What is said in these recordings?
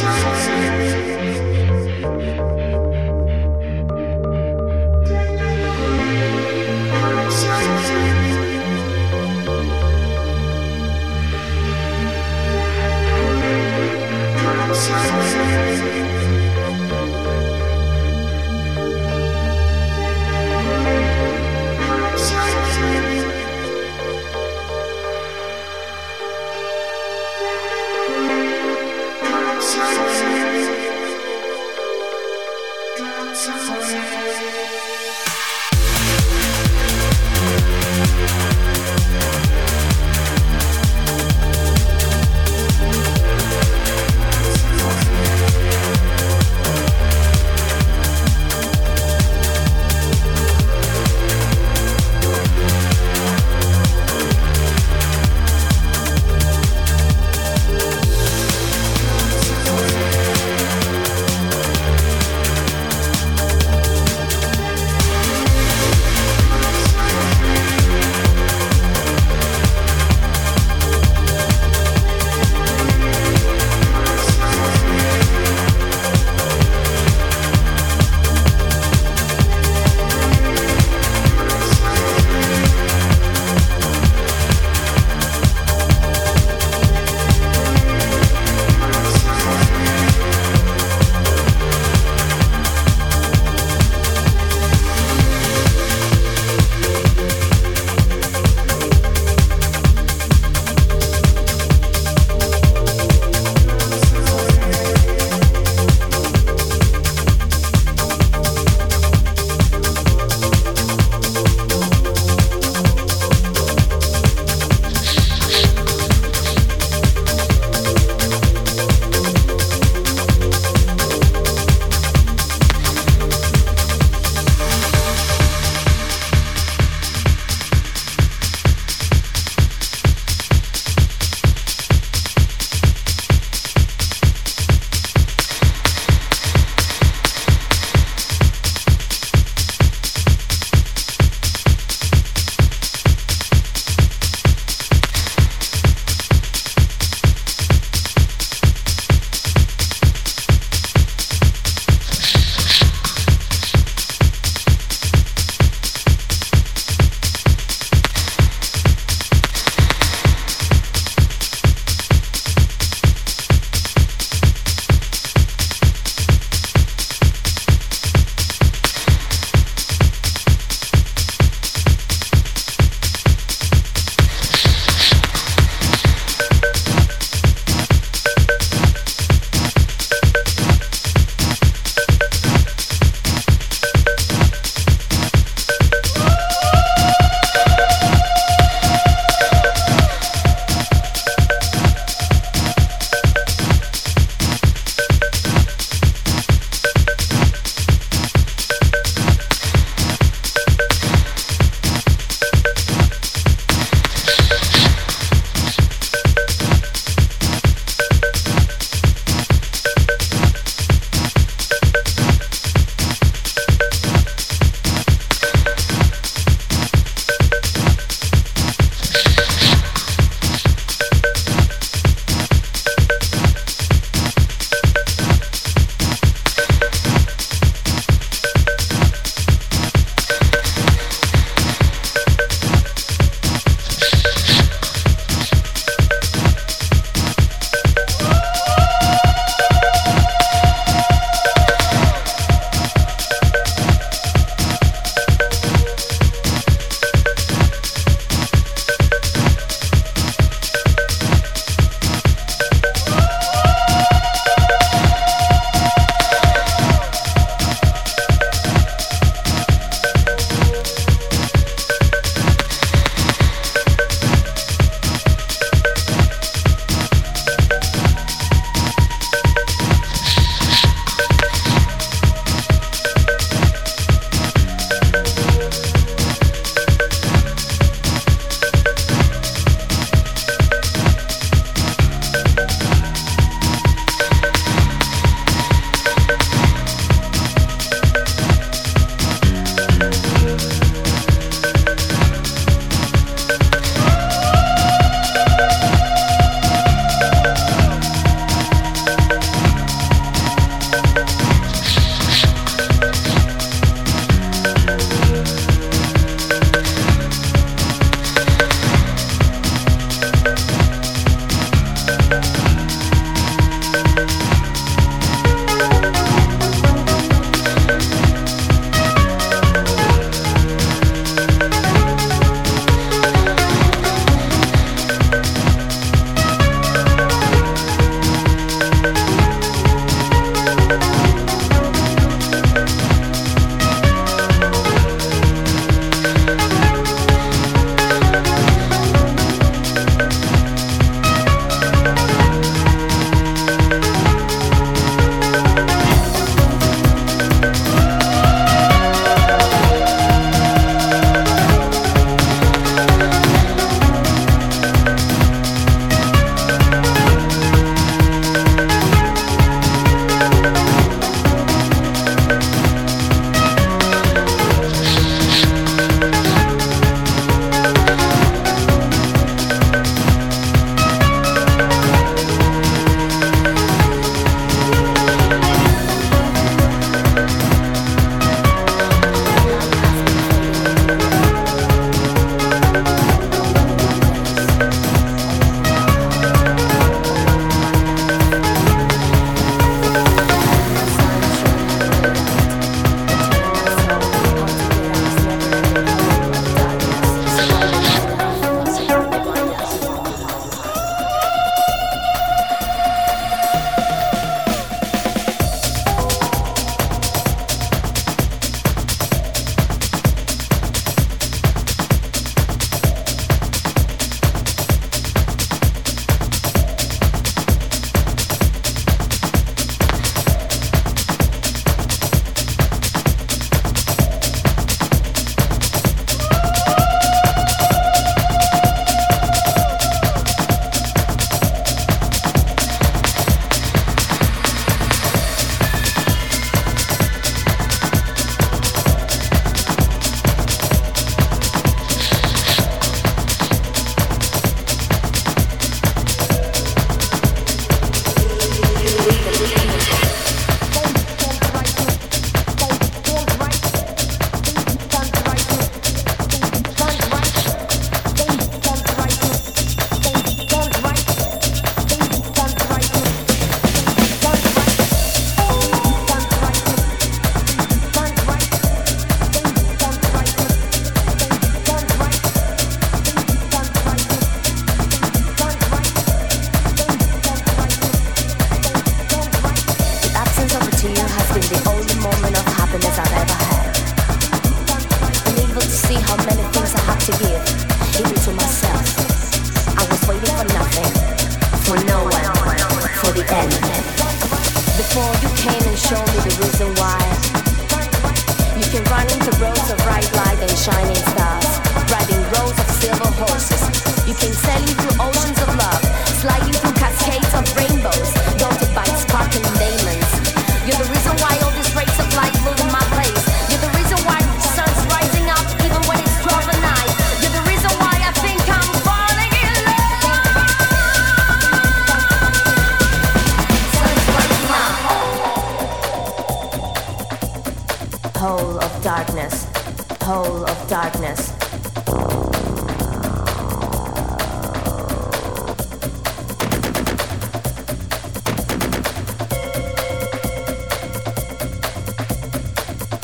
Peace.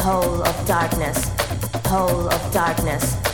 Whole of darkness, whole of darkness.